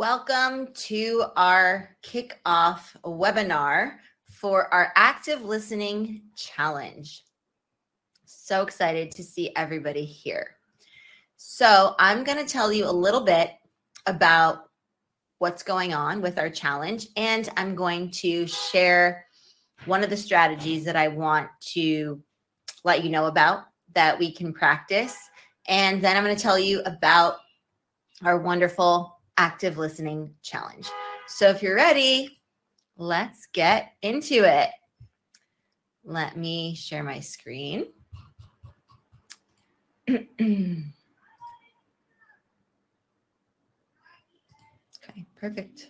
Welcome to our kickoff webinar for our active listening challenge. So excited to see everybody here. So, I'm going to tell you a little bit about what's going on with our challenge, and I'm going to share one of the strategies that I want to let you know about that we can practice. And then I'm going to tell you about our wonderful active listening challenge. So if you're ready, let's get into it. Let me share my screen. okay, perfect.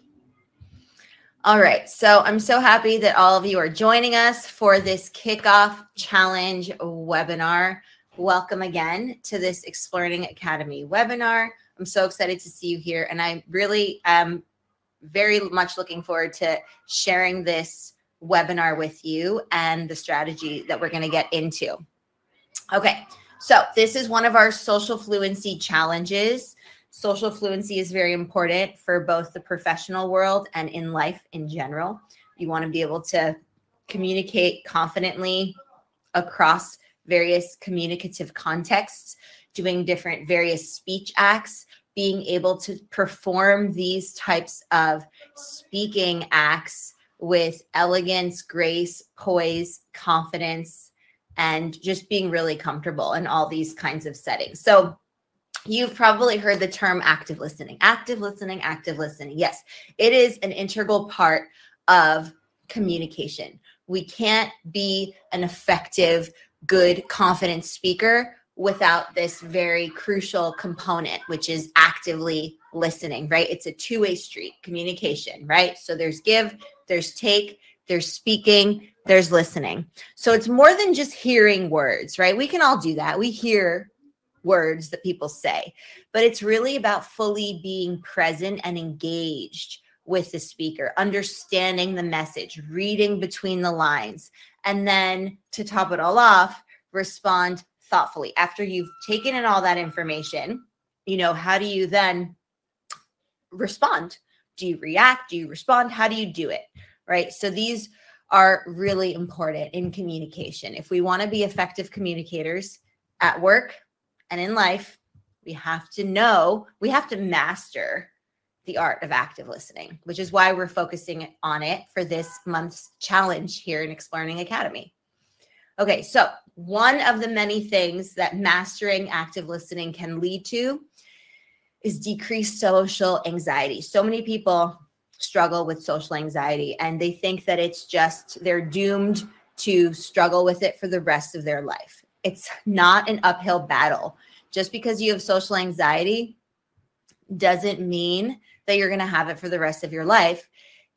All right. So I'm so happy that all of you are joining us for this kickoff challenge webinar. Welcome again to this Explearning Academy webinar. I'm so excited to see you here. And I really am very much looking forward to sharing this webinar with you and the strategy that we're going to get into. Okay, so this is one of our social fluency challenges. Social fluency is very important for both the professional world and in life in general. You want to be able to communicate confidently across various communicative contexts, doing different various speech acts, being able to perform these types of speaking acts with elegance, grace, poise, confidence, and just being really comfortable in all these kinds of settings. So, you've probably heard the term active listening, active listening, active listening. Yes, it is an integral part of communication. We can't be an effective, good, confident speaker without this very crucial component, which is actively listening, right? It's a two way street communication, right? So there's give, there's take, there's speaking, there's listening. So it's more than just hearing words, right? We can all do that. We hear words that people say, but it's really about fully being present and engaged with the speaker, understanding the message, reading between the lines, and then to top it all off, respond thoughtfully. After you've taken in all that information you know how do you then respond? Do you react? Do you respond? How do you do it? Right? So these are really important in communication. If we want to be effective communicators at work and in life we have to know we have to master the art of active listening which is why we're focusing on it for this month's challenge here in Explearning Academy. Okay so one of the many things that mastering active listening can lead to is decreased social anxiety. So many people struggle with social anxiety and they think that it's just they're doomed to struggle with it for the rest of their life. It's not an uphill battle. Just because you have social anxiety doesn't mean that you're going to have it for the rest of your life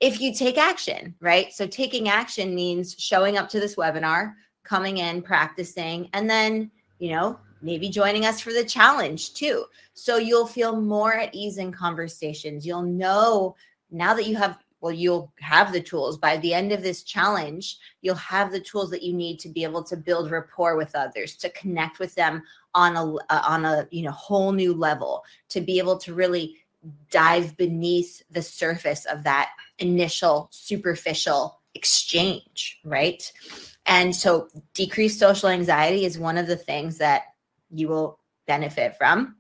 if you take action, right? So taking action means showing up to this webinar, coming in, practicing, and then, you know, maybe joining us for the challenge too. So you'll feel more at ease in conversations. You'll know now that you have, well, you'll have the tools by the end of this challenge, you'll have the tools that you need to be able to build rapport with others, to connect with them on a, uh, on a, you know, whole new level, to be able to really dive beneath the surface of that initial superficial exchange, right? And so decreased social anxiety is one of the things that you will benefit from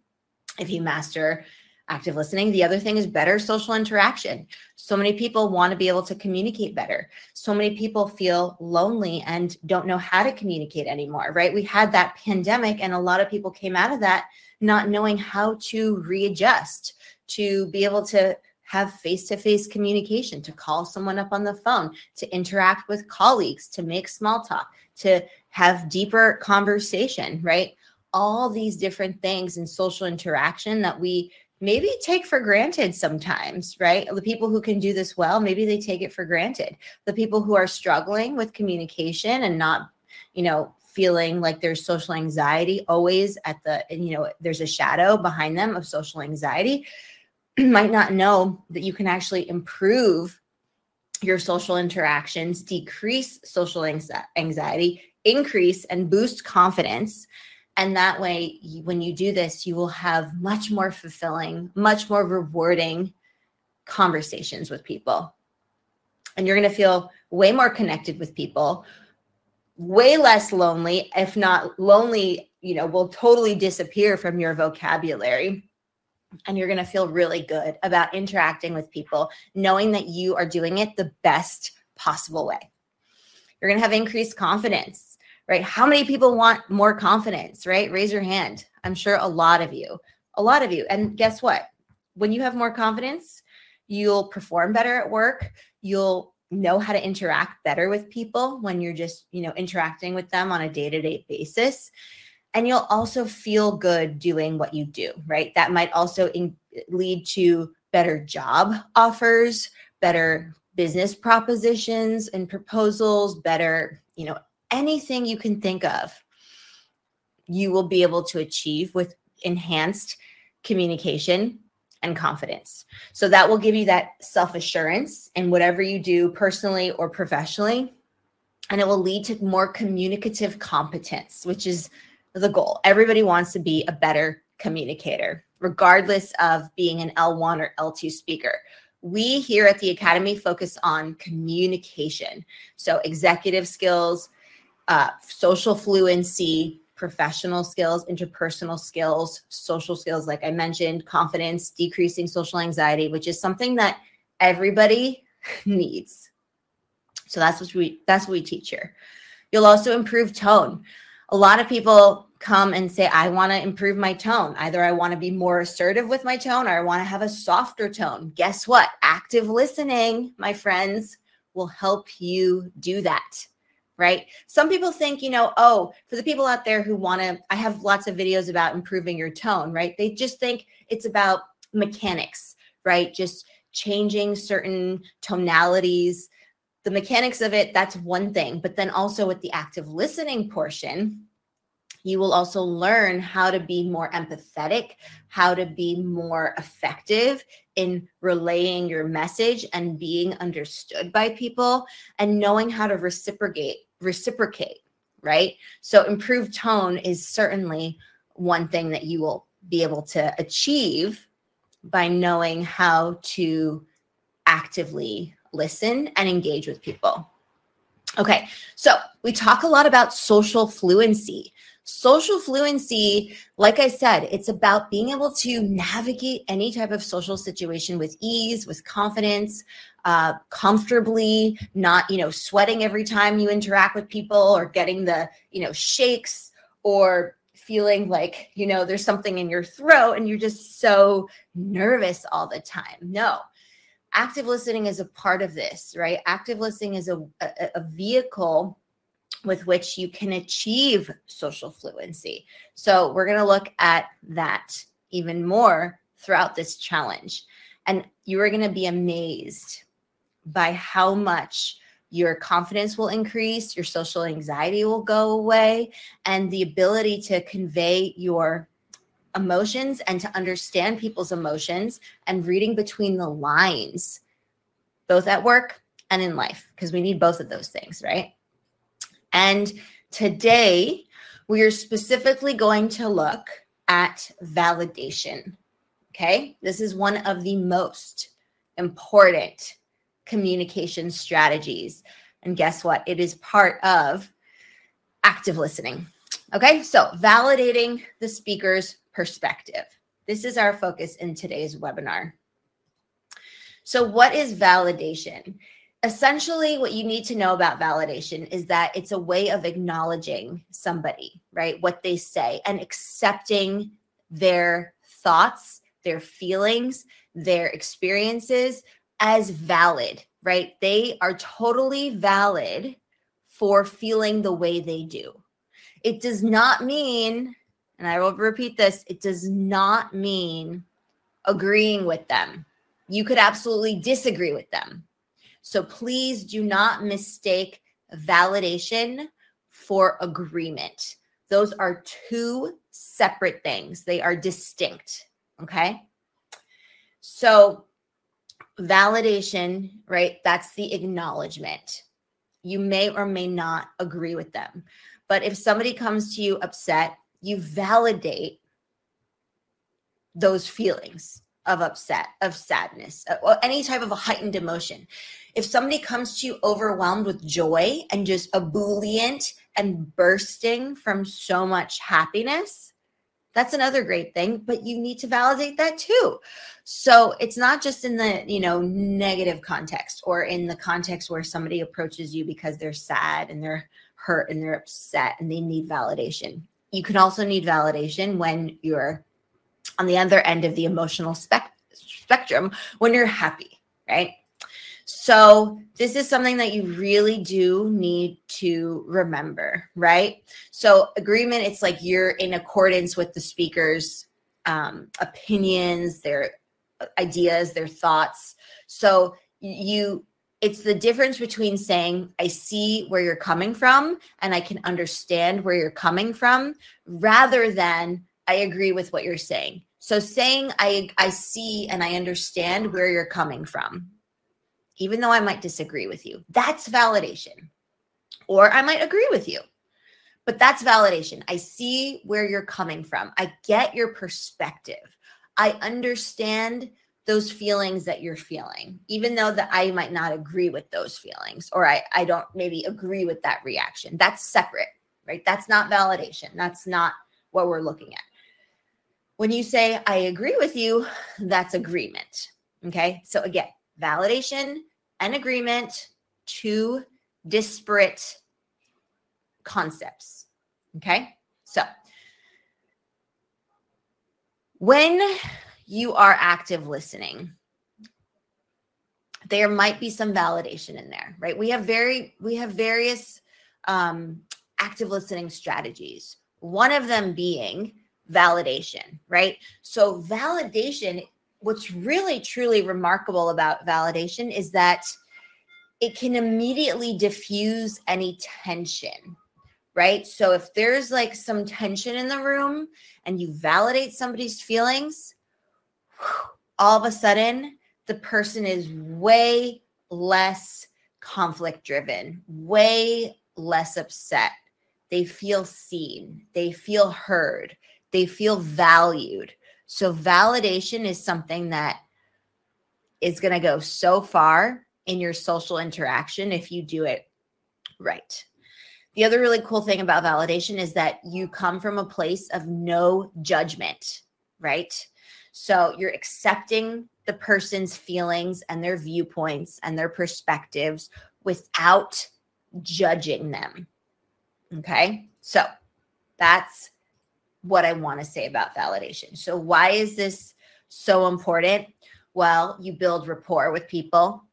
if you master active listening. The other thing is better social interaction. So many people want to be able to communicate better. So many people feel lonely and don't know how to communicate anymore, right? We had that pandemic, and a lot of people came out of that not knowing how to readjust, to be able to have face to face communication, to call someone up on the phone, to interact with colleagues, to make small talk, to have deeper conversation, right? All these different things in social interaction that we maybe take for granted sometimes, right? The people who can do this well, maybe they take it for granted. The people who are struggling with communication and not, you know, feeling like there's social anxiety always at the, you know, there's a shadow behind them of social anxiety, might not know that you can actually improve your social interactions, decrease social anxiety, increase and boost confidence and that way, when you do this, you will have much more fulfilling, much more rewarding conversations with people. And you're going to feel way more connected with people, way less lonely, if not lonely, you know, will totally disappear from your vocabulary. And you're going to feel really good about interacting with people, knowing that you are doing it the best possible way. You're going to have increased confidence right? How many people want more confidence, right? Raise your hand. I'm sure a lot of you, a lot of you. And guess what? When you have more confidence, you'll perform better at work. You'll know how to interact better with people when you're just, you know, interacting with them on a day-to-day basis. And you'll also feel good doing what you do, right? That might also in- lead to better job offers, better business propositions and proposals, better, you know, anything you can think of, you will be able to achieve with enhanced communication and confidence. So that will give you that self assurance in whatever you do personally or professionally. And it will lead to more communicative competence, which is the goal. Everybody wants to be a better communicator, regardless of being an L1 or L2 speaker. We here at the Academy focus on communication. So, executive skills, uh, social fluency, professional skills, interpersonal skills, social skills, like I mentioned, confidence, decreasing social anxiety, which is something that everybody needs. So that's what we that's what we teach here. You'll also improve tone. A lot of people come and say, I want to improve my tone. Either I want to be more assertive with my tone or I want to have a softer tone. Guess what? Active listening, my friends, will help you do that right? Some people think, you know, oh, for the people out there who want to, I have lots of videos about improving your tone, right? They just think it's about mechanics, right? Just changing certain tonalities. The mechanics of it, that's one thing. But then also with the active listening portion, you will also learn how to be more empathetic, how to be more effective in relaying your message and being understood by people and knowing how to reciprocate reciprocate right so improved tone is certainly one thing that you will be able to achieve by knowing how to actively listen and engage with people okay so we talk a lot about social fluency Social fluency, like I said, it's about being able to navigate any type of social situation with ease, with confidence, uh, comfortably, not, you know, sweating every time you interact with people or getting the, you know, shakes or feeling like, you know, there's something in your throat and you're just so nervous all the time. No. Active listening is a part of this, right? Active listening is a, a, a vehicle with which you can achieve social fluency. So, we're going to look at that even more throughout this challenge. And you are going to be amazed by how much your confidence will increase, your social anxiety will go away, and the ability to convey your emotions and to understand people's emotions and reading between the lines, both at work and in life, because we need both of those things, right? And today, we are specifically going to look at validation. Okay. This is one of the most important communication strategies. And guess what? It is part of active listening. Okay. So, validating the speaker's perspective. this is our focus in today's webinar. So, what is validation? Essentially, what you need to know about validation is that it's a way of acknowledging somebody, right? What they say and accepting their thoughts, their feelings, their experiences as valid, right? They are totally valid for feeling the way they do. It does not mean, and I will repeat this, it does not mean agreeing with them. You could absolutely disagree with them. So please do not mistake validation for agreement. Those are two separate things, they are distinct. Okay. So, validation, right? That's the acknowledgement. You may or may not agree with them. But if somebody comes to you upset, you validate those feelings of upset, of sadness, uh, or any type of a heightened emotion. If somebody comes to you overwhelmed with joy and just ebullient and bursting from so much happiness, that's another great thing, but you need to validate that too. So it's not just in the, you know, negative context or in the context where somebody approaches you because they're sad and they're hurt and they're upset and they need validation. You can also need validation when you're on the other end of the emotional spec- spectrum when you're happy, right? So, this is something that you really do need to remember, right? So, agreement, it's like you're in accordance with the speaker's um, opinions, their ideas, their thoughts. So, you it's the difference between saying i see where you're coming from and i can understand where you're coming from rather than i agree with what you're saying. So saying i i see and i understand where you're coming from even though i might disagree with you that's validation. Or i might agree with you but that's validation. I see where you're coming from. I get your perspective. I understand those feelings that you're feeling, even though that I might not agree with those feelings or I, I don't maybe agree with that reaction. That's separate, right? That's not validation. That's not what we're looking at. When you say, I agree with you, that's agreement. Okay. So again, validation and agreement, two disparate concepts. Okay. So when you are active listening. There might be some validation in there right? We have very we have various um, active listening strategies. One of them being validation right? So validation what's really truly remarkable about validation is that it can immediately diffuse any tension right? So if there's like some tension in the room and you validate somebody's feelings all of a sudden the person is way less conflict driven, way less upset. They feel seen, they feel heard, they feel valued. So, validation is something that is going to go so far in your social interaction if you do it right. The other really cool thing about validation is that you come from a place of no judgment, right? So you're accepting the person's feelings and their viewpoints and their perspectives without judging them. Okay. So that's what I want to say about validation. So, why is this so important? Well, you build rapport with people,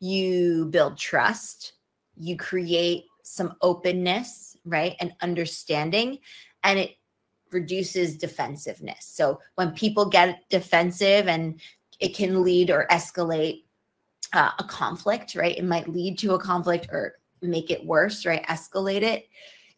you build trust, you create some openness, right? And understanding. And it reduces defensiveness. So when people get defensive and it can lead or escalate uh, a conflict, right? It might lead to a conflict or make it worse, right? Escalate it.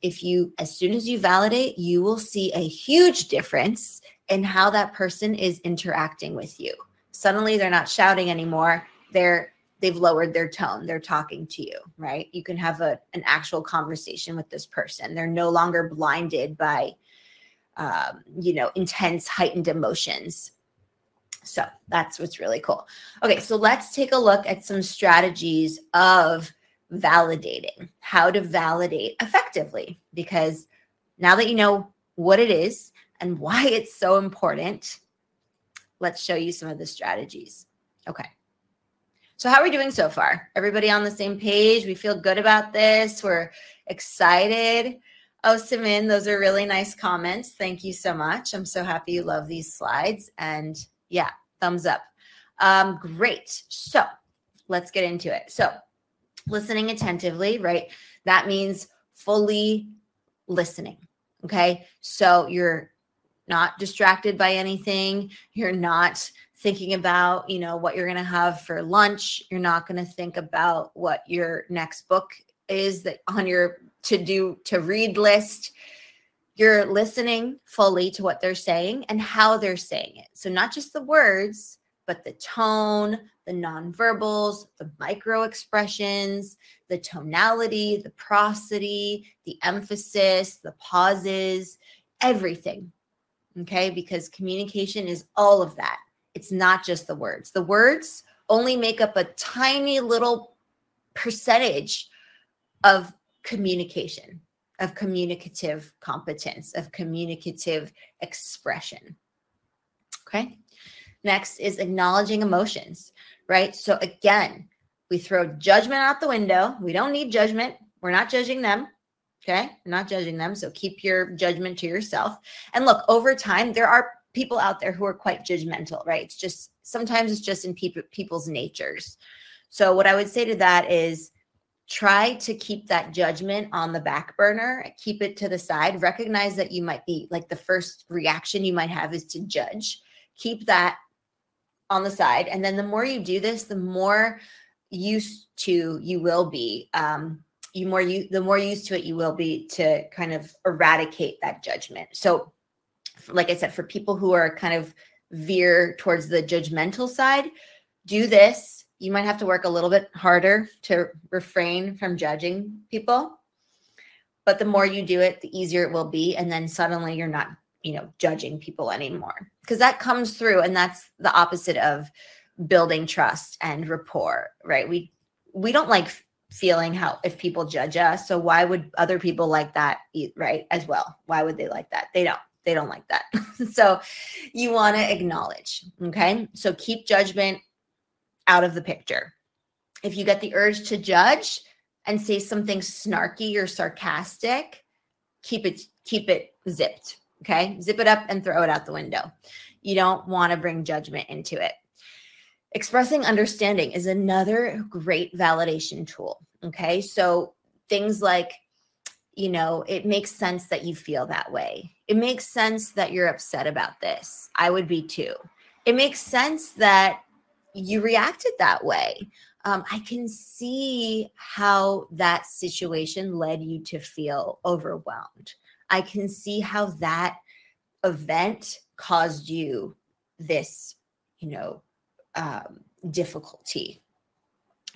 If you, as soon as you validate, you will see a huge difference in how that person is interacting with you. Suddenly they're not shouting anymore. They're they've lowered their tone they're talking to you right you can have a, an actual conversation with this person they're no longer blinded by um, you know, intense, heightened emotions. So that's what's really cool. Okay, so let's take a look at some strategies of validating, how to validate effectively. Because now that you know what it is and why it's so important, let's show you some of the strategies. Okay. So, how are we doing so far? Everybody on the same page? We feel good about this. We're excited. Oh, Simin, those are really nice comments. Thank you so much. I'm so happy you love these slides. And yeah, thumbs up. Um, great. So, let's get into it. So, listening attentively, right? That means fully listening. Okay. So, you're not distracted by anything. You're not thinking about, you know, what you're going to have for lunch. You're not going to think about what your next book is that on your to do to read list. You're listening fully to what they're saying and how they're saying it. So not just the words, but the tone, the nonverbals, the micro expressions, the tonality, the prosody, the emphasis, the pauses, everything. Okay. Because communication is all of that. It's not just the words. The words only make up a tiny little percentage of communication, of communicative competence, of communicative expression. Okay. Next is acknowledging emotions, right? So again, we throw judgment out the window. We don't need judgment. We're not judging them. Okay. We're not judging them. So keep your judgment to yourself. And look, over time, there are people out there who are quite judgmental, right? It's just sometimes it's just in people people's natures. So what I would say to that is try to keep that judgment on the back burner, keep it to the side, recognize that you might be like the first reaction you might have is to judge. Keep that on the side and then the more you do this, the more used to you will be um you more you the more used to it you will be to kind of eradicate that judgment. So like I said, for people who are kind of veer towards the judgmental side, do this. You might have to work a little bit harder to refrain from judging people. But the more you do it, the easier it will be. And then suddenly you're not, you know, judging people anymore. Because that comes through. And that's the opposite of building trust and rapport, right? We we don't like feeling how if people judge us. So why would other people like that, right? As well. Why would they like that? They don't they don't like that. so you want to acknowledge. Okay. So keep judgment out of the picture. If you get the urge to judge and say something snarky or sarcastic, keep it, keep it zipped. Okay. Zip it up and throw it out the window. You don't want to bring judgment into it. Expressing understanding is another great validation tool. Okay. So things like, you know, it makes sense that you feel that way. It makes sense that you're upset about this. I would be too. It makes sense that you reacted that way. Um, I can see how that situation led you to feel overwhelmed. I can see how that event caused you this, you know, um, difficulty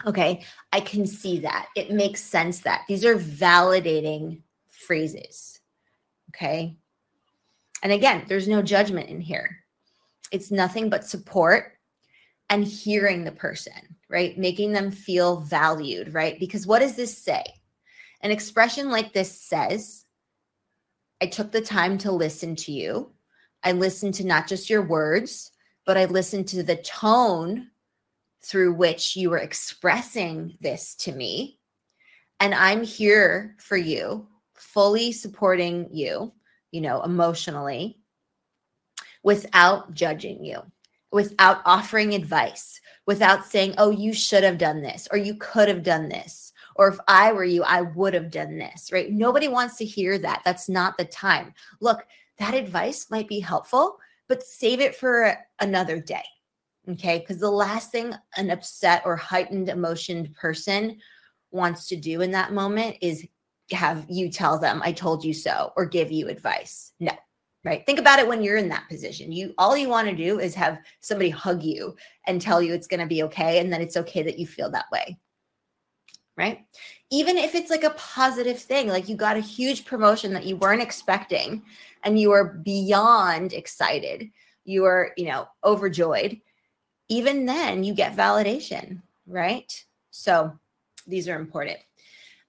Okay, I can see that. It makes sense that these are validating phrases. Okay. And again, there's no judgment in here. It's nothing but support and hearing the person, right? Making them feel valued, right? Because what does this say? An expression like this says, I took the time to listen to you. I listened to not just your words, but I listened to the tone through which you were expressing this to me. And I'm here for you, fully supporting you, you know, emotionally, without judging you, without offering advice, without saying, oh, you should have done this, or you could have done this. Or if I were you, I would have done this, right? Nobody wants to hear that. That's not the time. Look, that advice might be helpful, but save it for another day Okay. Because the last thing an upset or heightened emotioned person wants to do in that moment is have you tell them, I told you so, or give you advice. No. Right. Think about it when you're in that position. You all you want to do is have somebody hug you and tell you it's going to be okay. And then it's okay that you feel that way. Right. Even if it's like a positive thing, like you got a huge promotion that you weren't expecting and you are beyond excited, you are, you know, overjoyed even then you get validation, right? So these are important.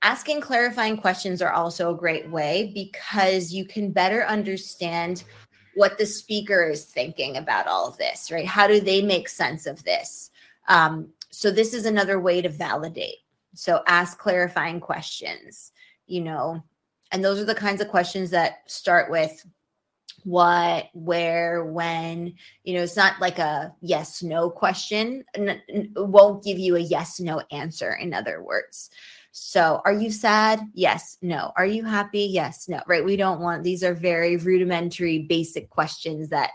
Asking clarifying questions are also a great way because you can better understand what the speaker is thinking about all of this, right? How do they make sense of this? Um, so this is another way to validate. So ask clarifying questions, you know, and those are the kinds of questions that start with what, where, when. You know, it's not like a yes, no question. It won't give you a yes, no answer, in other words. So, are you sad? Yes, no. Are you happy? Yes, no. Right? We don't want these are very rudimentary, basic questions that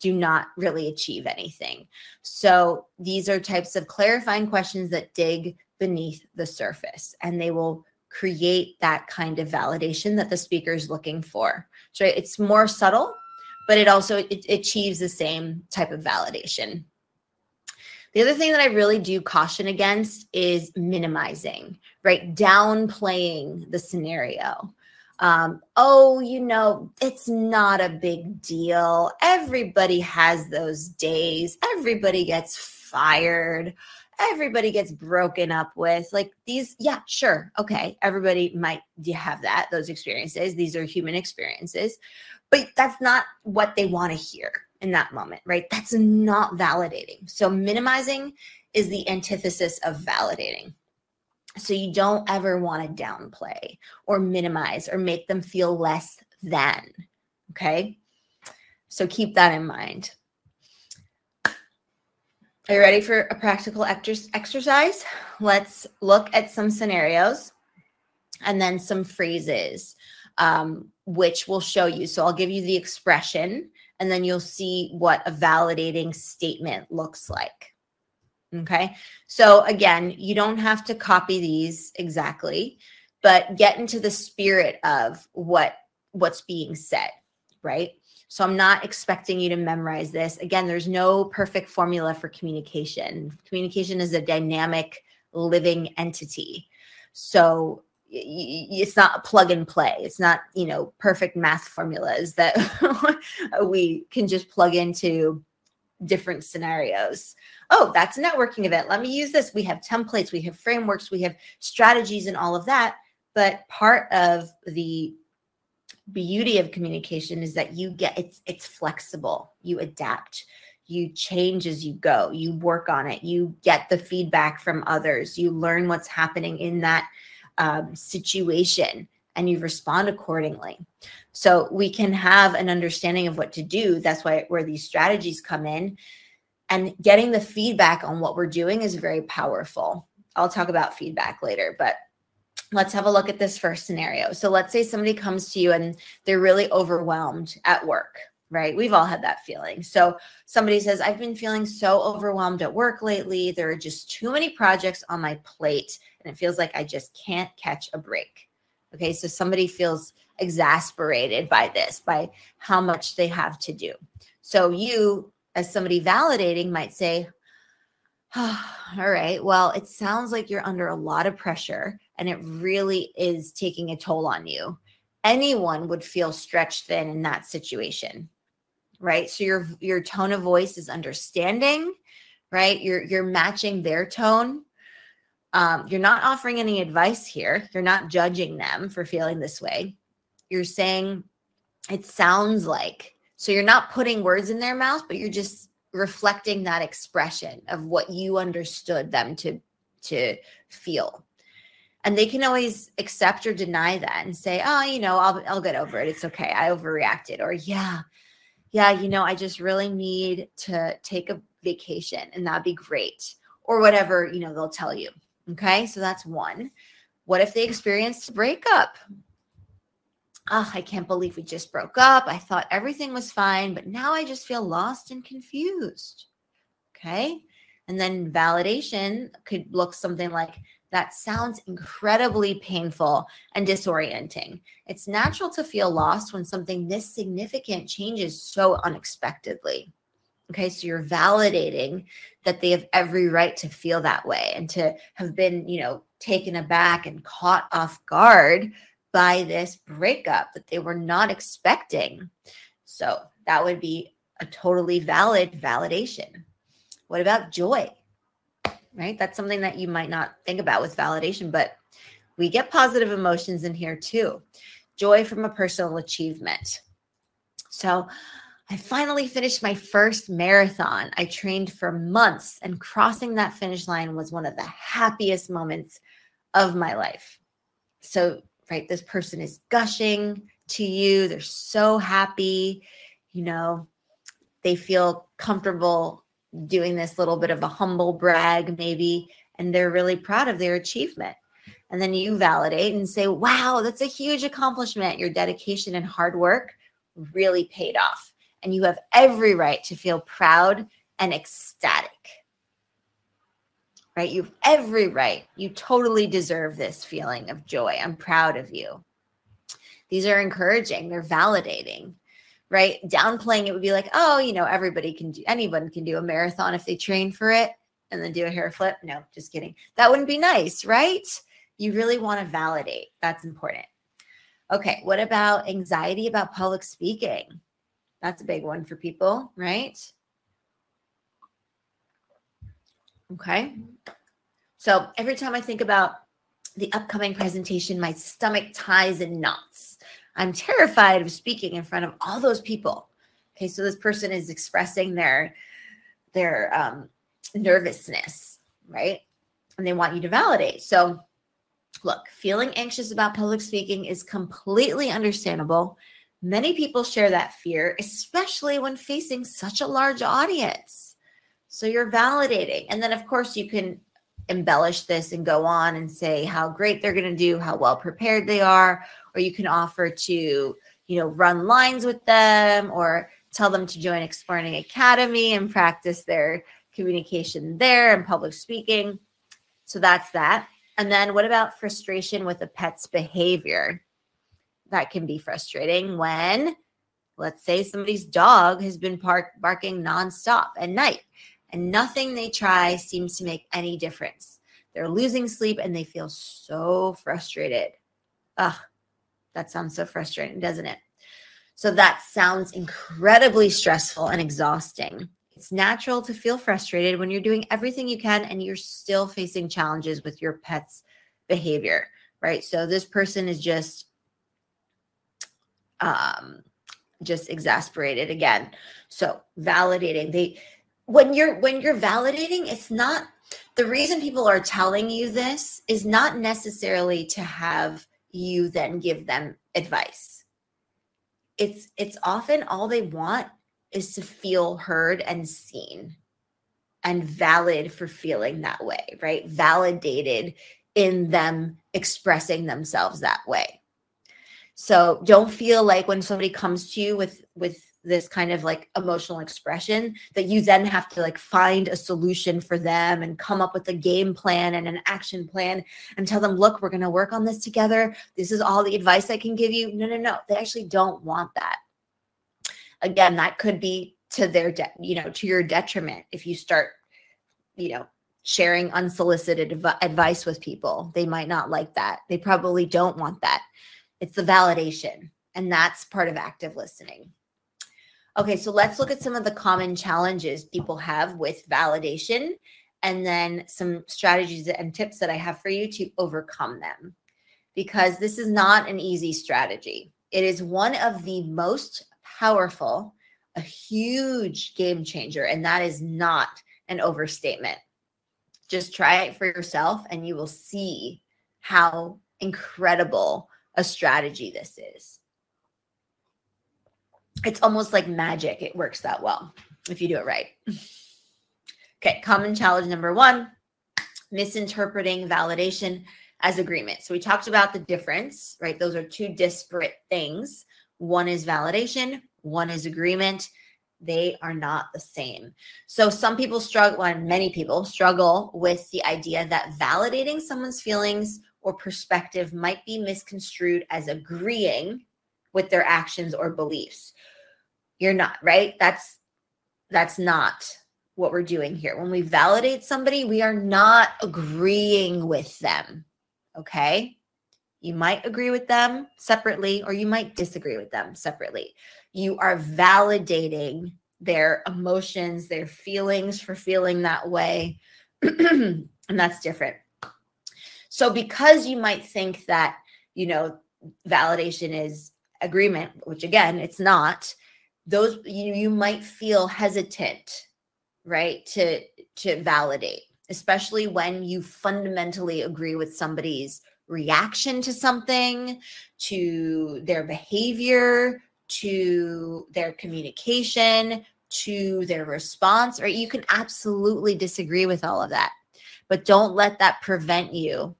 do not really achieve anything. So, these are types of clarifying questions that dig beneath the surface and they will create that kind of validation that the speaker is looking for. So it's more subtle, but it also it, achieves the same type of validation. The other thing that I really do caution against is minimizing, right? Downplaying the scenario. Um, oh, you know, it's not a big deal. Everybody has those days. Everybody gets fired everybody gets broken up with like these yeah sure okay everybody might have that those experiences these are human experiences but that's not what they want to hear in that moment right? That's not validating. So minimizing is the antithesis of validating. So you don't ever want to downplay or minimize or make them feel less than okay? So keep that in mind. Are you ready for a practical exercise? Let's look at some scenarios and then some phrases, um, which will show you. So I'll give you the expression and then you'll see what a validating statement looks like. Okay. So again, you don't have to copy these exactly, but get into the spirit of what what's being said, right? So I'm not expecting you to memorize this. Again, there's no perfect formula for communication. Communication is a dynamic, living entity. So it's not plug and play. It's not, you know, perfect math formulas that we can just plug into different scenarios. Oh, that's a networking event. Let me use this. We have templates, we have frameworks, we have strategies and all of that. But part of the beauty of communication is that you get it's it's flexible you adapt you change as you go you work on it you get the feedback from others you learn what's happening in that um, situation and you respond accordingly. So we can have an understanding of what to do. That's why where these strategies come in. And getting the feedback on what we're doing is very powerful. I'll talk about feedback later but let's have a look at this first scenario. So let's say somebody comes to you and they're really overwhelmed at work, right? We've all had that feeling. So somebody says, I've been feeling so overwhelmed at work lately. There are just too many projects on my plate, and it feels like I just can't catch a break. Okay. So somebody feels exasperated by this, by how much they have to do. So you, as somebody validating, might say, oh, All right. Well, it sounds like you're under a lot of pressure and it really is taking a toll on you. Anyone would feel stretched thin in that situation. Right? So your your tone of voice is understanding, right? You're you're matching their tone. Um, you're not offering any advice here. You're not judging them for feeling this way. You're saying it sounds like. So you're not putting words in their mouth, but you're just reflecting that expression of what you understood them to to feel and they can always accept or deny that and say oh you know i'll, I'll get over it it's okay i overreacted or yeah yeah you know i just really need to take a vacation and that'd be great or whatever you know they'll tell you okay so that's one what if they experienced a breakup oh, I can't believe we just broke up. I thought everything was fine, but now I just feel lost and confused. Okay. And then validation could look something like that sounds incredibly painful and disorienting. It's natural to feel lost when something this significant changes so unexpectedly. Okay, so you're validating that they have every right to feel that way and to have been, you know, taken aback and caught off guard by this breakup that they were not expecting. So that would be a totally valid validation. What about joy? Right? That's something that you might not think about with validation, but we get positive emotions in here too. Joy from a personal achievement. So I finally finished my first marathon. I trained for months, and crossing that finish line was one of the happiest moments of my life. So, right, this person is gushing to you. They're so happy. You know, they feel comfortable doing this little bit of a humble brag, maybe, and they're really proud of their achievement. And then you validate and say, wow, that's a huge accomplishment. Your dedication and hard work really paid off and you have every right to feel proud and ecstatic. Right? You have every right. You totally deserve this feeling of joy. I'm proud of you. These are encouraging, they're validating, right? Downplaying it would be like, oh, you know, everybody can do, anyone can do a marathon if they train for it and then do a hair flip. No, just kidding. That wouldn't be nice, right? You really want to validate. That's important. Okay, what about anxiety about public speaking? That's a big one for people, right? Okay. So every time I think about the upcoming presentation, my stomach ties in knots. I'm terrified of speaking in front of all those people. Okay, so this person is expressing their their um, nervousness, right? And they want you to validate. So, look, feeling anxious about public speaking is completely understandable Many people share that fear, especially when facing such a large audience. So you're validating. And then, of course, you can embellish this and go on and say how great they're going to do, how well prepared they are, or you can offer to, you know, run lines with them or tell them to join Explearning Academy and practice their communication there and public speaking. So that's that. And then what about frustration with a pet's behavior? that can be frustrating when, let's say, somebody's dog has been park, barking nonstop at night and nothing they try seems to make any difference. They're losing sleep and they feel so frustrated. Ugh, that sounds so frustrating, doesn't it? So that sounds incredibly stressful and exhausting. It's natural to feel frustrated when you're doing everything you can and you're still facing challenges with your pet's behavior, right? So this person is just um, just exasperated again. So validating they when you're when you're validating, it's not the reason people are telling you this is not necessarily to have you then give them advice. It's it's often all they want is to feel heard and seen and valid for feeling that way, right? Validated in them expressing themselves that way. So don't feel like when somebody comes to you with with this kind of like emotional expression that you then have to like find a solution for them and come up with a game plan and an action plan and tell them look we're going to work on this together. This is all the advice i can give you. No no no. They actually don't want that. Again that could be to their de- you know to your detriment if you start you know sharing unsolicited adv- advice with people. They might not like that. They probably don't want that. It's the validation, and that's part of active listening. Okay, so let's look at some of the common challenges people have with validation and then some strategies and tips that I have for you to overcome them. Because this is not an easy strategy. It is one of the most powerful, a huge game changer, and that is not an overstatement. Just try it for yourself, and you will see how incredible a strategy this is. It's almost like magic. It works that well if you do it right. Okay, common challenge number one misinterpreting validation as agreement. So we talked about the difference, right? Those are two disparate things. One is validation, one is agreement. They are not the same. So some people struggle, and many people struggle with the idea that validating someone's feelings or perspective might be misconstrued as agreeing with their actions or beliefs. You're not, right? That's that's not what we're doing here. When we validate somebody, we are not agreeing with them. Okay? You might agree with them separately or you might disagree with them separately. You are validating their emotions, their feelings for feeling that way. and that's different. So because you might think that, you know, validation is agreement, which again, it's not, those you you might feel hesitant, right? To to validate, especially when you fundamentally agree with somebody's reaction to something, to their behavior, to their communication, to their response, right? You can absolutely disagree with all of that, but don't let that prevent you.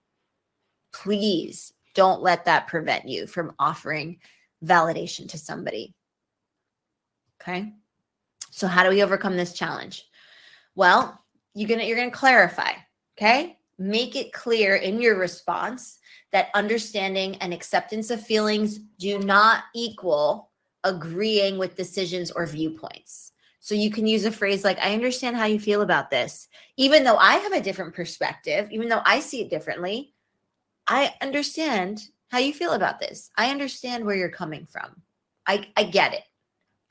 Please don't let that prevent you from offering validation to somebody. Okay. So how do we overcome this challenge? Well, you're to you're to clarify, okay? Make it clear in your response that understanding and acceptance of feelings do not equal agreeing with decisions or viewpoints. So you can use a phrase like, I understand how you feel about this. Even though I have a different perspective, even though I see it differently, I understand how you feel about this. I understand where you're coming from. I, I get it.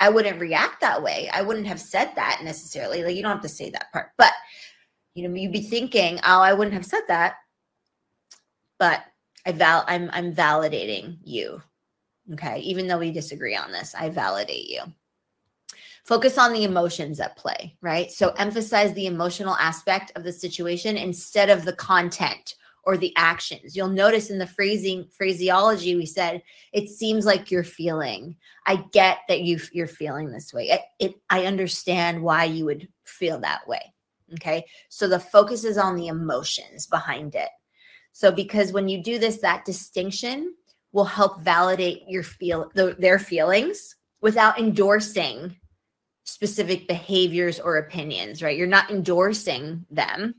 I wouldn't react that way. I wouldn't have said that necessarily. Like you don't have to say that part, but you know, you'd be thinking, oh, I wouldn't have said that. But I val I'm I'm validating you. Okay. Even though we disagree on this, I validate you. Focus on the emotions at play, right? So emphasize the emotional aspect of the situation instead of the content or the actions. You'll notice in the phrasing phraseology we said it seems like you're feeling. I get that you you're feeling this way. It, it I understand why you would feel that way. Okay? So the focus is on the emotions behind it. So because when you do this that distinction will help validate your feel the, their feelings without endorsing specific behaviors or opinions, right? You're not endorsing them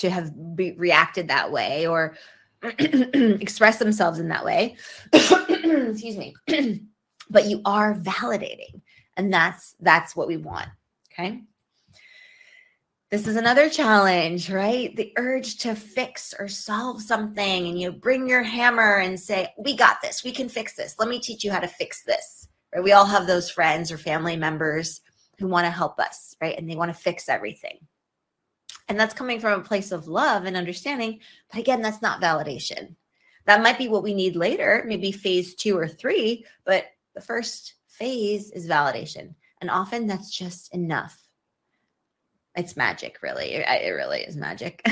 to have be, reacted that way or express themselves in that way. Excuse me. but you are validating and that's that's what we want, okay? This is another challenge, right? The urge to fix or solve something and you bring your hammer and say, "We got this. We can fix this. Let me teach you how to fix this." Right? We all have those friends or family members who want to help us, right? And they want to fix everything. And that's coming from a place of love and understanding. But again, that's not validation. That might be what we need later, maybe phase two or three, but the first phase is validation. And often that's just enough it's magic really it, really is magic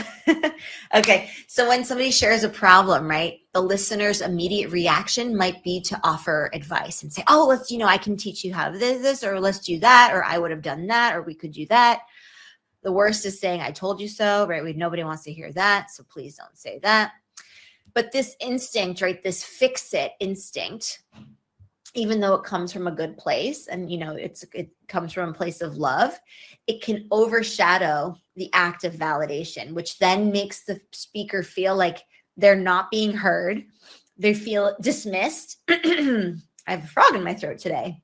okay so when somebody shares a problem right the listener's immediate reaction might be to offer advice and say oh let's you know i can teach you how to do this or let's do that or i would have done that or we could do that the worst is saying i told you so right? We nobody wants to hear that so please don't say that. But this instinct right this fix it instinct even though it comes from a good place and you know it's it comes from a place of love it can overshadow the act of validation which then makes the speaker feel like they're not being heard. They feel dismissed. I have a frog in my throat today.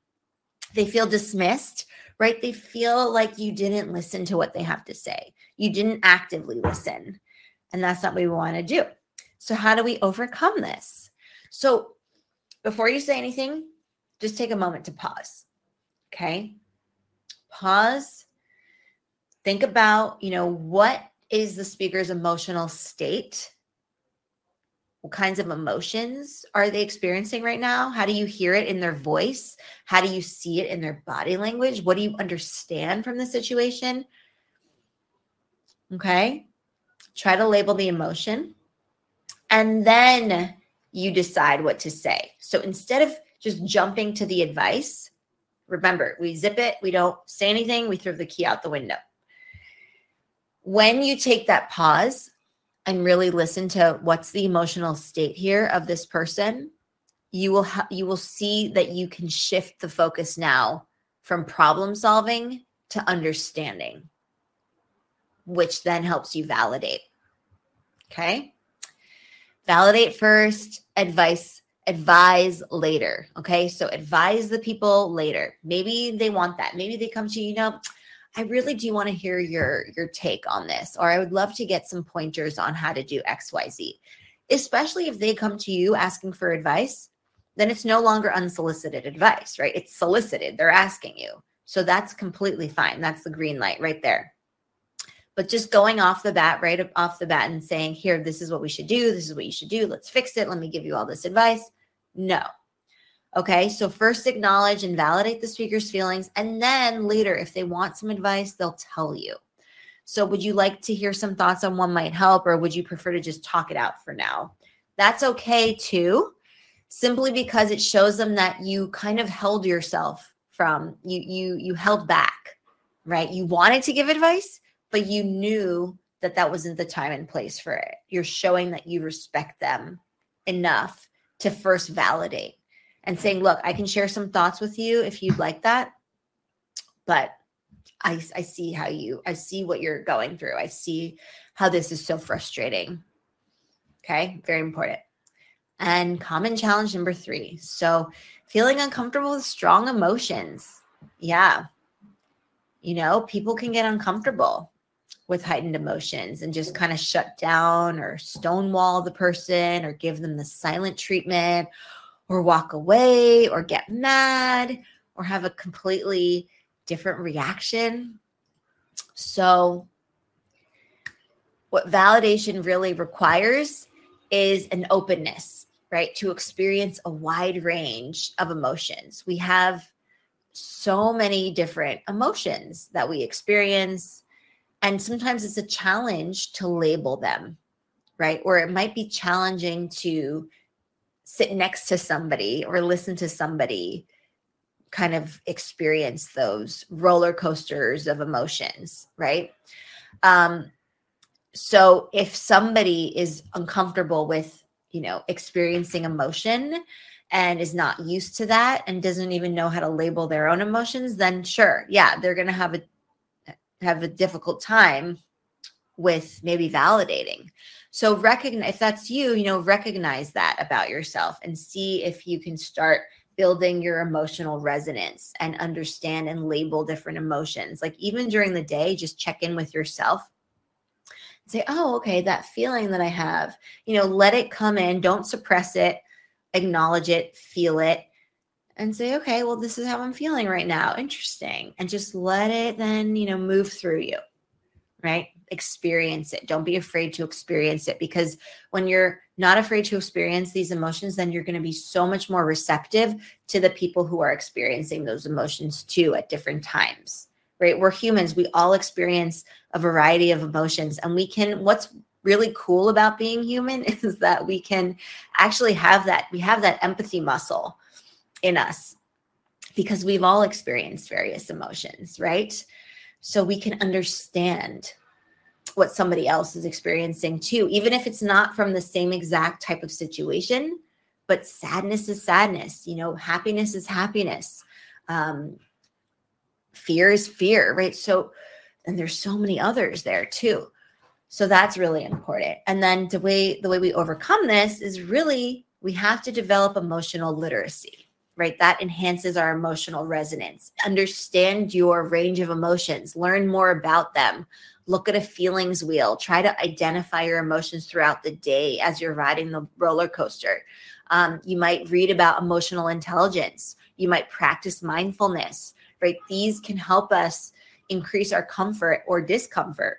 They feel dismissed right they feel like you didn't listen to what they have to say you didn't actively listen and that's not what we want to do so how do we overcome this so before you say anything just take a moment to pause. Okay. Pause. Think about, you know, what is the speaker's emotional state? What kinds of emotions are they experiencing right now? How do you hear it in their voice? How do you see it in their body language? What do you understand from the situation? Okay. Try to label the emotion and then you decide what to say. So instead of just jumping to the advice. Remember, we zip it, we don't say anything, we throw the key out the window. When you take that pause and really listen to what's the emotional state here of this person, you will ha- you will see that you can shift the focus now from problem solving to understanding, which then helps you validate. Okay? Validate first, advice advise later. Okay. So advise the people later. Maybe they want that. Maybe they come to you, you know, I really do want to hear your your take on this, or I would love to get some pointers on how to do XYZ. Especially if they come to you asking for advice, then it's no longer unsolicited advice, right? It's solicited. They're asking you. So that's completely fine. That's the green light right there. But just going off the bat, right off the bat, and saying, here, this is what we should do. This is what you should do. Let's fix it. Let me give you all this advice. No. Okay, so first acknowledge and validate the speaker's feelings, and then later, if they want some advice, they'll tell you. So, would you like to hear some thoughts on what might help, or would you prefer to just talk it out for now? That's okay too, simply because it shows them that you kind of held yourself from you you you held back, right? You wanted to give advice, but you knew that that wasn't the time and place for it. You're showing that you respect them enough to first validate and saying, look, I can share some thoughts with you if you'd like that. But I, I see how you, I see what you're going through. I see how this is so frustrating. Okay, very important. And common challenge number three. So, feeling uncomfortable with strong emotions. Yeah. You know, people can get uncomfortable with heightened emotions and just kind of shut down or stonewall the person or give them the silent treatment or walk away or get mad or have a completely different reaction. So, what validation really requires is an openness, right? To experience a wide range of emotions. We have so many different emotions that we experience. And sometimes it's a challenge to label them, right? Or it might be challenging to sit next to somebody or listen to somebody kind of experience those roller coasters of emotions, right? Um, so if somebody is uncomfortable with, you know, experiencing emotion and is not used to that and doesn't even know how to label their own emotions, then sure, yeah, they're going to have a have a difficult time with maybe validating. So recognize if that's you, you know, recognize that about yourself and see if you can start building your emotional resonance and understand and label different emotions. Like even during the day, just check in with yourself. Say, oh, okay, that feeling that I have, you know, let it come in. Don't suppress it, acknowledge it, feel it, and say, okay, well, this is how I'm feeling right now. Interesting. And just let it then, you know, move through you, right? Experience it. Don't be afraid to experience it because when you're not afraid to experience these emotions, then you're going to be so much more receptive to the people who are experiencing those emotions too at different times. Right? We're humans. We all experience a variety of emotions and we can what's really cool about being human is that we can actually have that we have that empathy muscle in us because we've all experienced various emotions, right? So we can understand what somebody else is experiencing too, even if it's not from the same exact type of situation. But sadness is sadness, you know, happiness is happiness, um, fear is fear, right? So, and there's so many others there too. So that's really important. And then the way the way we overcome this is really we have to develop emotional literacy, right? That enhances our emotional resonance. Understand your range of emotions, learn more about them, look at a feelings wheel. Try to identify your emotions throughout the day as you're riding the roller coaster. Um, you might read about emotional intelligence. You might practice mindfulness right? These can help us increase our comfort or discomfort.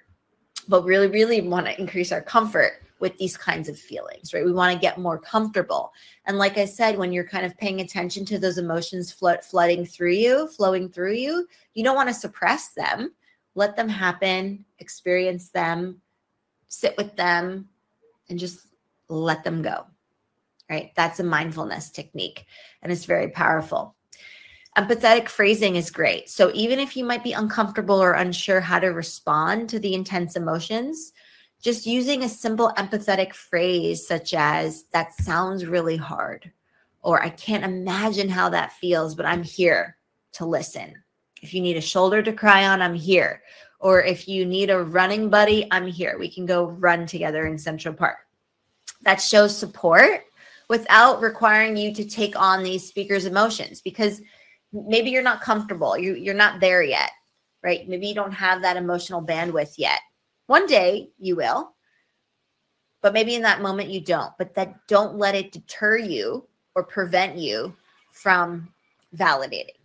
But really really want to increase our comfort with these kinds of feelings, right? We want to get more comfortable. And like I said, when you're kind of paying attention to those emotions flood, flooding through you, flowing through you, you don't want to suppress them let them happen, experience them, sit with them, and just let them go. Right? That's a mindfulness technique, and it's very powerful. Empathetic phrasing is great. So even if you might be uncomfortable or unsure how to respond to the intense emotions, just using a simple empathetic phrase such as, that sounds really hard, or I can't imagine how that feels, but I'm here to listen if you need a shoulder to cry on, I'm here. Or if you need a running buddy, I'm here. We can go run together in Central Park. That shows support without requiring you to take on these speakers' emotions because maybe you're not comfortable. You, you're not there yet, right? Maybe you don't have that emotional bandwidth yet. One day you will, but maybe in that moment you don't. But that don't let it deter you or prevent you from validating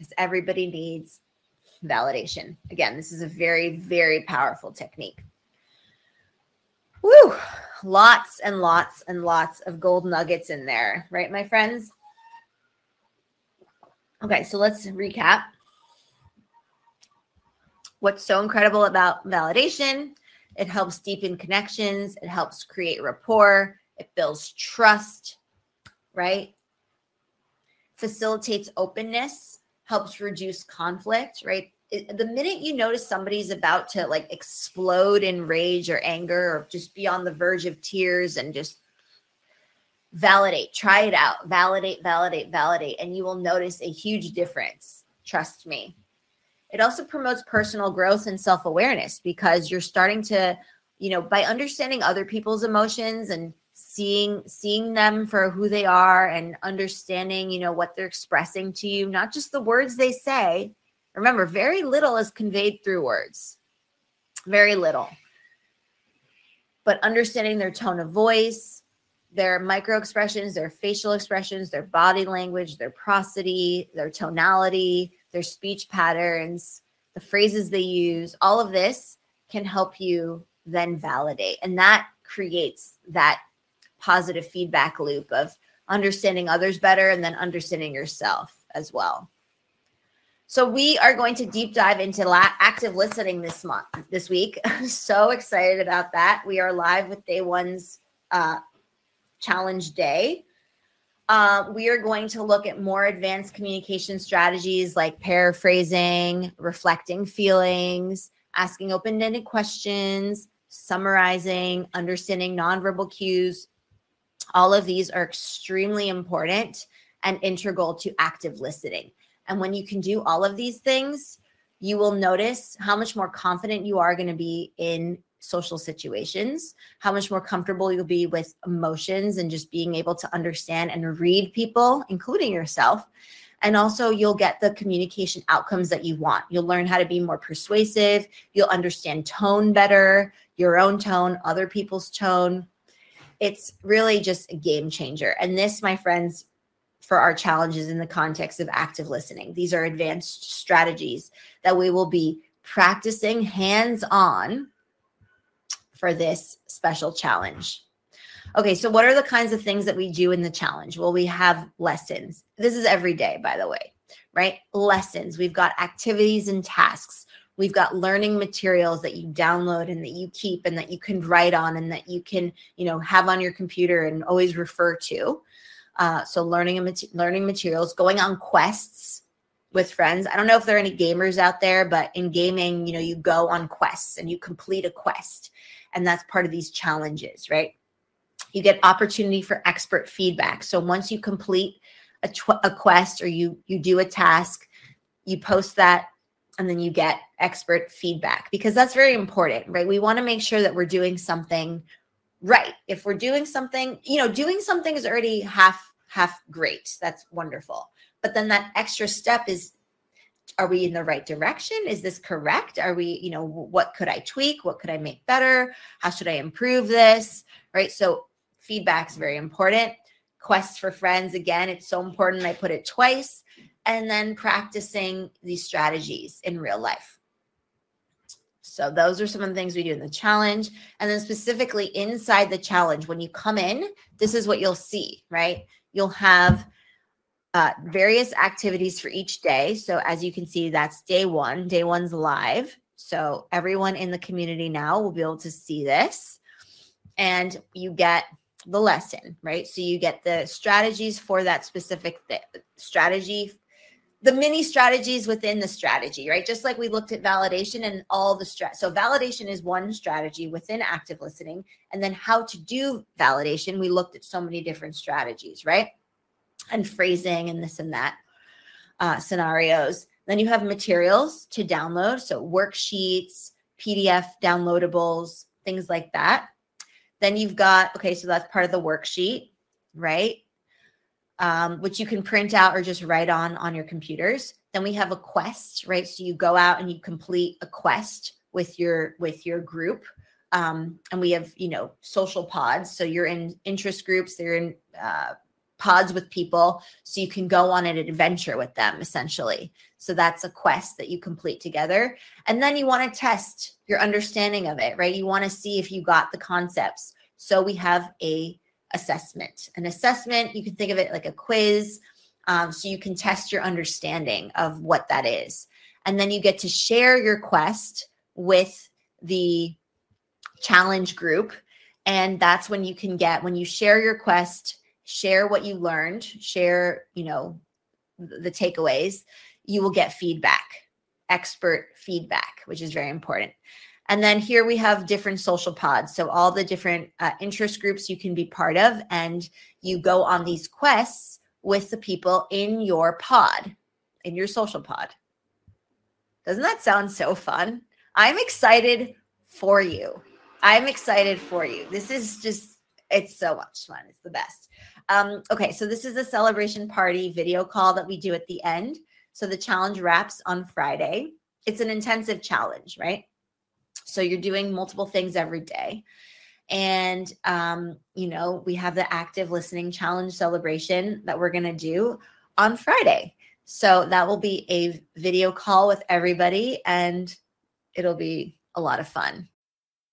because everybody needs validation. Again, this is a very, very powerful technique. Woo! Lots and lots and lots of gold nuggets in there, right, my friends? Okay, so let's recap. What's so incredible about validation? It helps deepen connections, it helps create rapport, it builds trust, right? Facilitates openness, helps reduce conflict, right? The minute you notice somebody's about to like explode in rage or anger or just be on the verge of tears and just validate, try it out, validate, validate, validate, and you will notice a huge difference. Trust me. It also promotes personal growth and self awareness because you're starting to, you know, by understanding other people's emotions and seeing seeing them for who they are and understanding you know what they're expressing to you not just the words they say. Remember very little is conveyed through words. Very little. But understanding their tone of voice their micro expressions, their facial expressions, their body language, their prosody, their tonality, their speech patterns, the phrases they use, all of this can help you then validate. And that creates that positive feedback loop of understanding others better and then understanding yourself as well. So we are going to deep dive into la- active listening this month, this week. so excited about that. We are live with day one's uh, challenge day. Uh, we are going to look at more advanced communication strategies like paraphrasing, reflecting feelings, asking open ended questions, summarizing, understanding nonverbal cues. All of these are extremely important and integral to active listening. And when you can do all of these things, you will notice how much more confident you are going to be in social situations, how much more comfortable you'll be with emotions and just being able to understand and read people, including yourself. And also, you'll get the communication outcomes that you want. You'll learn how to be more persuasive. You'll understand tone better, your own tone, other people's tone. It's really just a game changer. And this, my friends, for our challenges in the context of active listening. These are advanced strategies that we will be practicing hands on for this special challenge. Okay, so what are the kinds of things that we do in the challenge? Well, we have lessons. This is every day, by the way, right? Lessons. We've got activities and tasks. We've got learning materials that you download and that you keep and that you can write on and that you can, you know, have on your computer and always refer to. Uh, so learning and mat- learning materials, going on quests with friends. I don't know if there are any gamers out there, but in gaming, you know, you go on quests and you complete a quest and that's part of these challenges, right? You get opportunity for expert feedback. So once you complete a, tw- a quest or you you do a task, you post that and then you get expert feedback because that's very important, right? We want to make sure that we're doing something right. If we're doing something, you know, doing something is already half half great. That's wonderful. But then that extra step is are we in the right direction? Is this correct? Are we you know what could i tweak? What could i make better? How should i improve this? Right? So feedback is very important. Quests for friends again it's so important. I put it twice and then practicing these strategies in real life so those are some of the things we do in the challenge and then specifically inside the challenge when you come in this is what you'll see right you'll have uh, various activities for each day. So as you can see, that's day one. Day one's live. So everyone in the community now will be able to see this. And you get the lesson, right? So you get the strategies for that specific th- strategy, the mini strategies within the strategy, right? Just like we looked at validation and all the strat. So validation is one strategy within active listening. And then how to do validation, we looked at so many different strategies, right? and phrasing and this and that uh, scenarios. Then you have materials to download, so worksheets, PDF downloadables, things like that. Then you've got, okay, so that's part of the worksheet, right? Um, which you can print out or just write on on your computers. Then we have a quest, right? So you go out and you complete a quest with your with your group. Um, and we have, you know, social pods. So you're in interest groups, they're in uh, pods with people so you can go on an adventure with them essentially so that's a quest that you complete together and then you want to test your understanding of it right you want to see if you got the concepts so we have a assessment an assessment you can think of it like a quiz Um, so you can test your understanding of what that is. And then you get to share your quest with the challenge group. And that's when you can get, when you share your quest, share what you learned, share, you know, the takeaways, you will get feedback, expert feedback, which is very important. And then here we have different social pods. So all the different uh, interest groups you can be part of, and you go on these quests with the people in your pod, in your social pod. Doesn't that sound so fun? I'm excited for you. I'm excited for you. This is just, it's so much fun. It's the best. Um, okay, so this is a celebration party video call that we do at the end. So the challenge wraps on Friday. It's an intensive challenge, right? So you're doing multiple things every day. And, um, you know, we have the active listening challenge celebration that we're going to do on Friday. So that will be a video call with everybody and it'll be a lot of fun.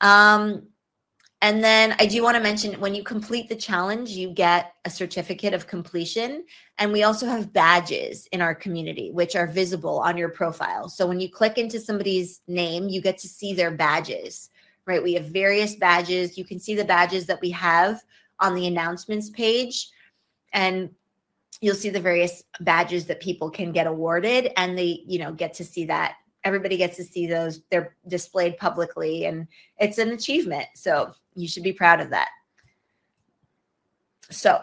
Um, and then I do want to mention when you complete the challenge, you get a certificate of completion. And we also have badges in our community, which are visible on your profile. So when you click into somebody's name, you get to see their badges, right? We have various badges. You can see the badges that we have on the announcements page. And you'll see the various badges that people can get awarded and they, you know, get to see that everybody gets to see those they're displayed publicly and it's an achievement. So you should be proud of that. So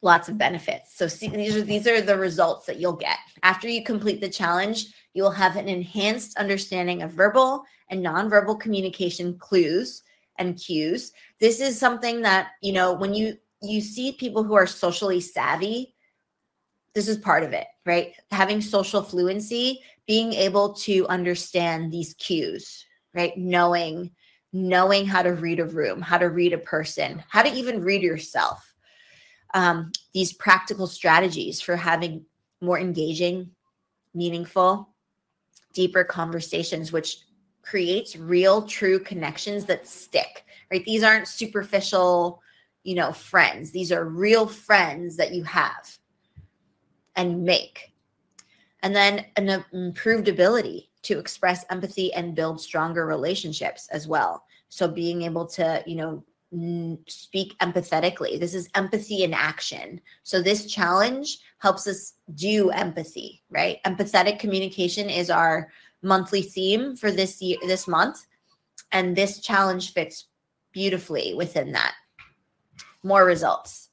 lots of benefits. So see, these are these are the results that you'll get. After you complete the challenge you will have an enhanced understanding of verbal and nonverbal communication clues and cues. This is something that you know when you you see people who are socially savvy this is part of it right having social fluency being able to understand these cues, right? Knowing knowing how to read a room, how to read a person, how to even read yourself. Um, these practical strategies for having more engaging, meaningful, deeper conversations, which creates real, true connections that stick, right? These aren't superficial, you know, friends. These are real friends that you have and make. And then an improved ability to express empathy and build stronger relationships as well. So being able to you know speak empathetically. This is empathy in action. So this challenge helps us do empathy right? Empathetic communication is our monthly theme for this year this month. And this challenge fits beautifully within that. More results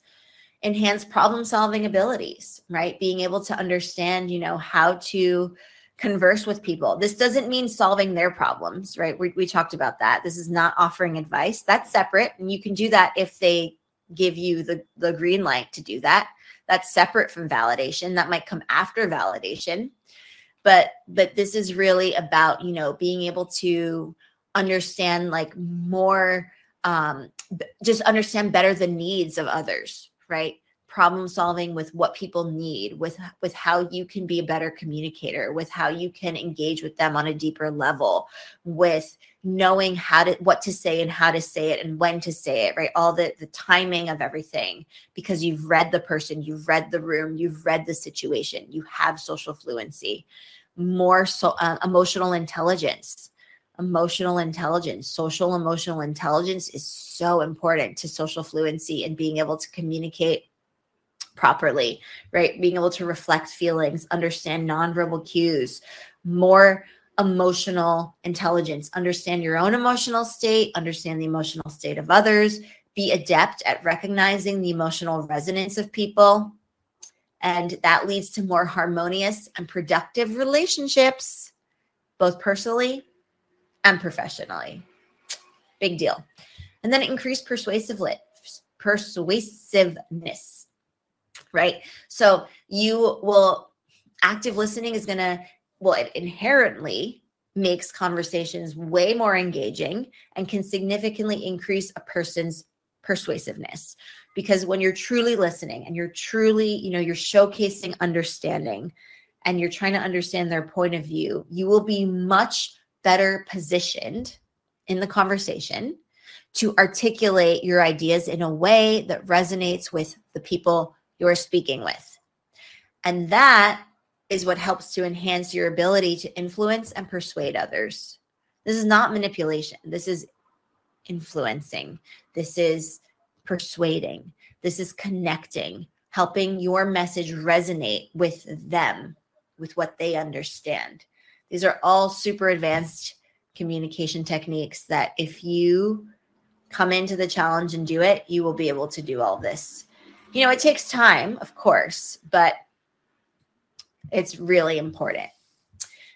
enhance problem solving abilities, right? Being able to understand, you know, how to converse with people. This doesn't mean solving their problems, right? We, we talked about that. This is not offering advice. That's separate. And you can do that if they give you the, the green light to do that. That's separate from validation. That might come after validation. But but this is really about, you know, being able to understand like more um just understand better the needs of others right? problem solving with what people need with with how you can be a better communicator with how you can engage with them on a deeper level with knowing how to what to say and how to say it and when to say it right all the the timing of everything because you've read the person you've read the room you've read the situation you have social fluency more so uh, emotional intelligence emotional intelligence social emotional intelligence is so important to social fluency and being able to communicate properly, right? Being able to reflect feelings, understand nonverbal cues, more emotional intelligence, understand your own emotional state, understand the emotional state of others, be adept at recognizing the emotional resonance of people. And that leads to more harmonious and productive relationships, both personally and professionally. Big deal. And then increase persuasive lit, persuasiveness right? So you will active listening is going to well it inherently makes conversations way more engaging and can significantly increase a person's persuasiveness because when you're truly listening and you're truly you know you're showcasing understanding and you're trying to understand their point of view you will be much better positioned in the conversation to articulate your ideas in a way that resonates with the people you're speaking with and that is what helps to enhance your ability to influence and persuade others this is not manipulation this is influencing this is persuading. This is connecting, helping your message resonate with them, with what they understand. These are all super advanced communication techniques that if you come into the challenge and do it, you will be able to do all this. You know, it takes time, of course, but it's really important.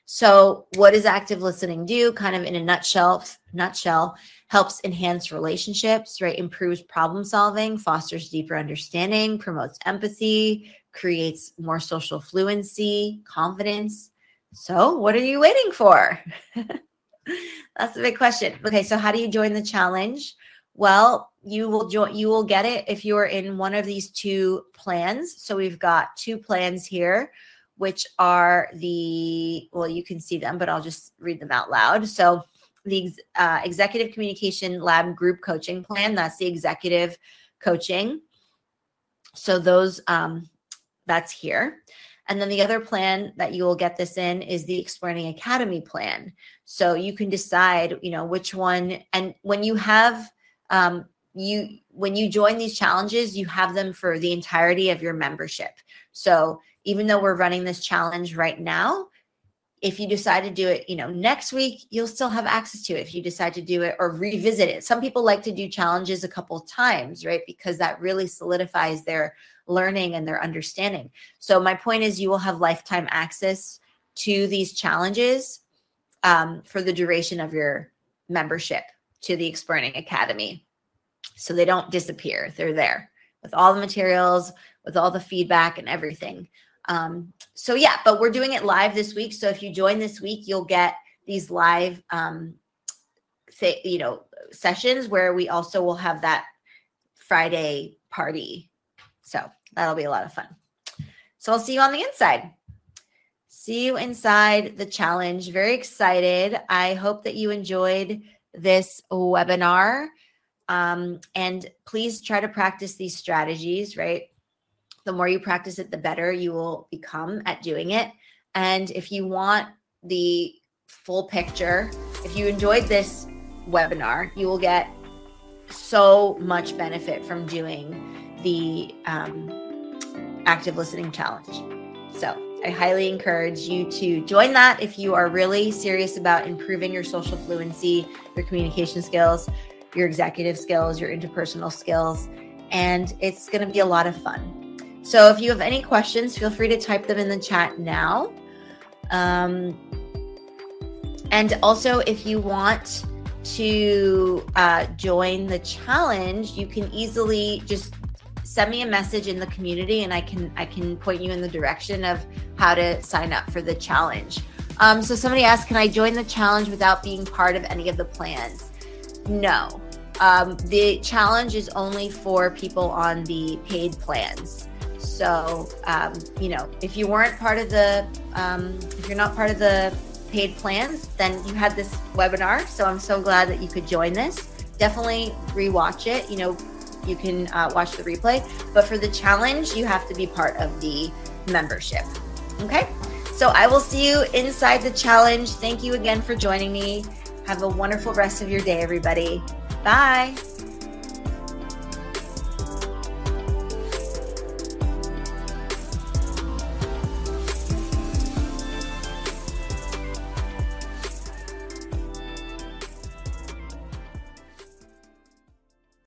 So, what does active listening do? Kind of in a nutshell, nutshell, helps enhance relationships, right? Improves problem solving, fosters deeper understanding, promotes empathy, creates more social fluency, confidence. So, what are you waiting for? That's a big question. Okay, so how do you join the challenge? Well, you will join you will get it if you are in one of these two plans. So we've got two plans here which are the well you can see them but I'll just read them out loud. So the uh, executive communication lab group coaching plan. That's the executive coaching. So those um, that's here. And then the other plan that you will get this in is the Explearning Academy plan. So you can decide, you know, which one. And when you have um, you when you join these challenges, you have them for the entirety of your membership. So even though we're running this challenge right now, if you decide to do it, you know, next week, you'll still have access to it if you decide to do it or revisit it. Some people like to do challenges a couple times, right? Because that really solidifies their learning and their understanding. So, my point is, you will have lifetime access to these challenges um, for the duration of your membership to the Explearning Academy. So, they don't disappear, they're there with all the materials, with all the feedback and everything. Um, so yeah, but we're doing it live this week. So if you join this week, you'll get these live, um, say, you know, sessions where we also will have that Friday party. So that'll be a lot of fun. So I'll see you on the inside. See you inside the challenge. Very excited. I hope that you enjoyed this webinar. Um, and please try to practice these strategies, right? The more you practice it, the better you will become at doing it. And if you want the full picture, if you enjoyed this webinar, you will get so much benefit from doing the um, active listening challenge. So I highly encourage you to join that if you are really serious about improving your social fluency, your communication skills, your executive skills, your interpersonal skills. And it's going to be a lot of fun. So if you have any questions, feel free to type them in the chat now. Um, and also, if you want to uh, join the challenge, you can easily just send me a message in the community, and I can I can point you in the direction of how to sign up for the challenge. Um, so somebody asked, can I join the challenge without being part of any of the plans? No. Um, the challenge is only for people on the paid plans. So, um, you know, if you weren't part of the, um, if you're not part of the paid plans, then you had this webinar. So I'm so glad that you could join this. Definitely rewatch it. You know, you can uh, watch the replay. But for the challenge, you have to be part of the membership. Okay. So I will see you inside the challenge. Thank you again for joining me. Have a wonderful rest of your day, everybody. Bye.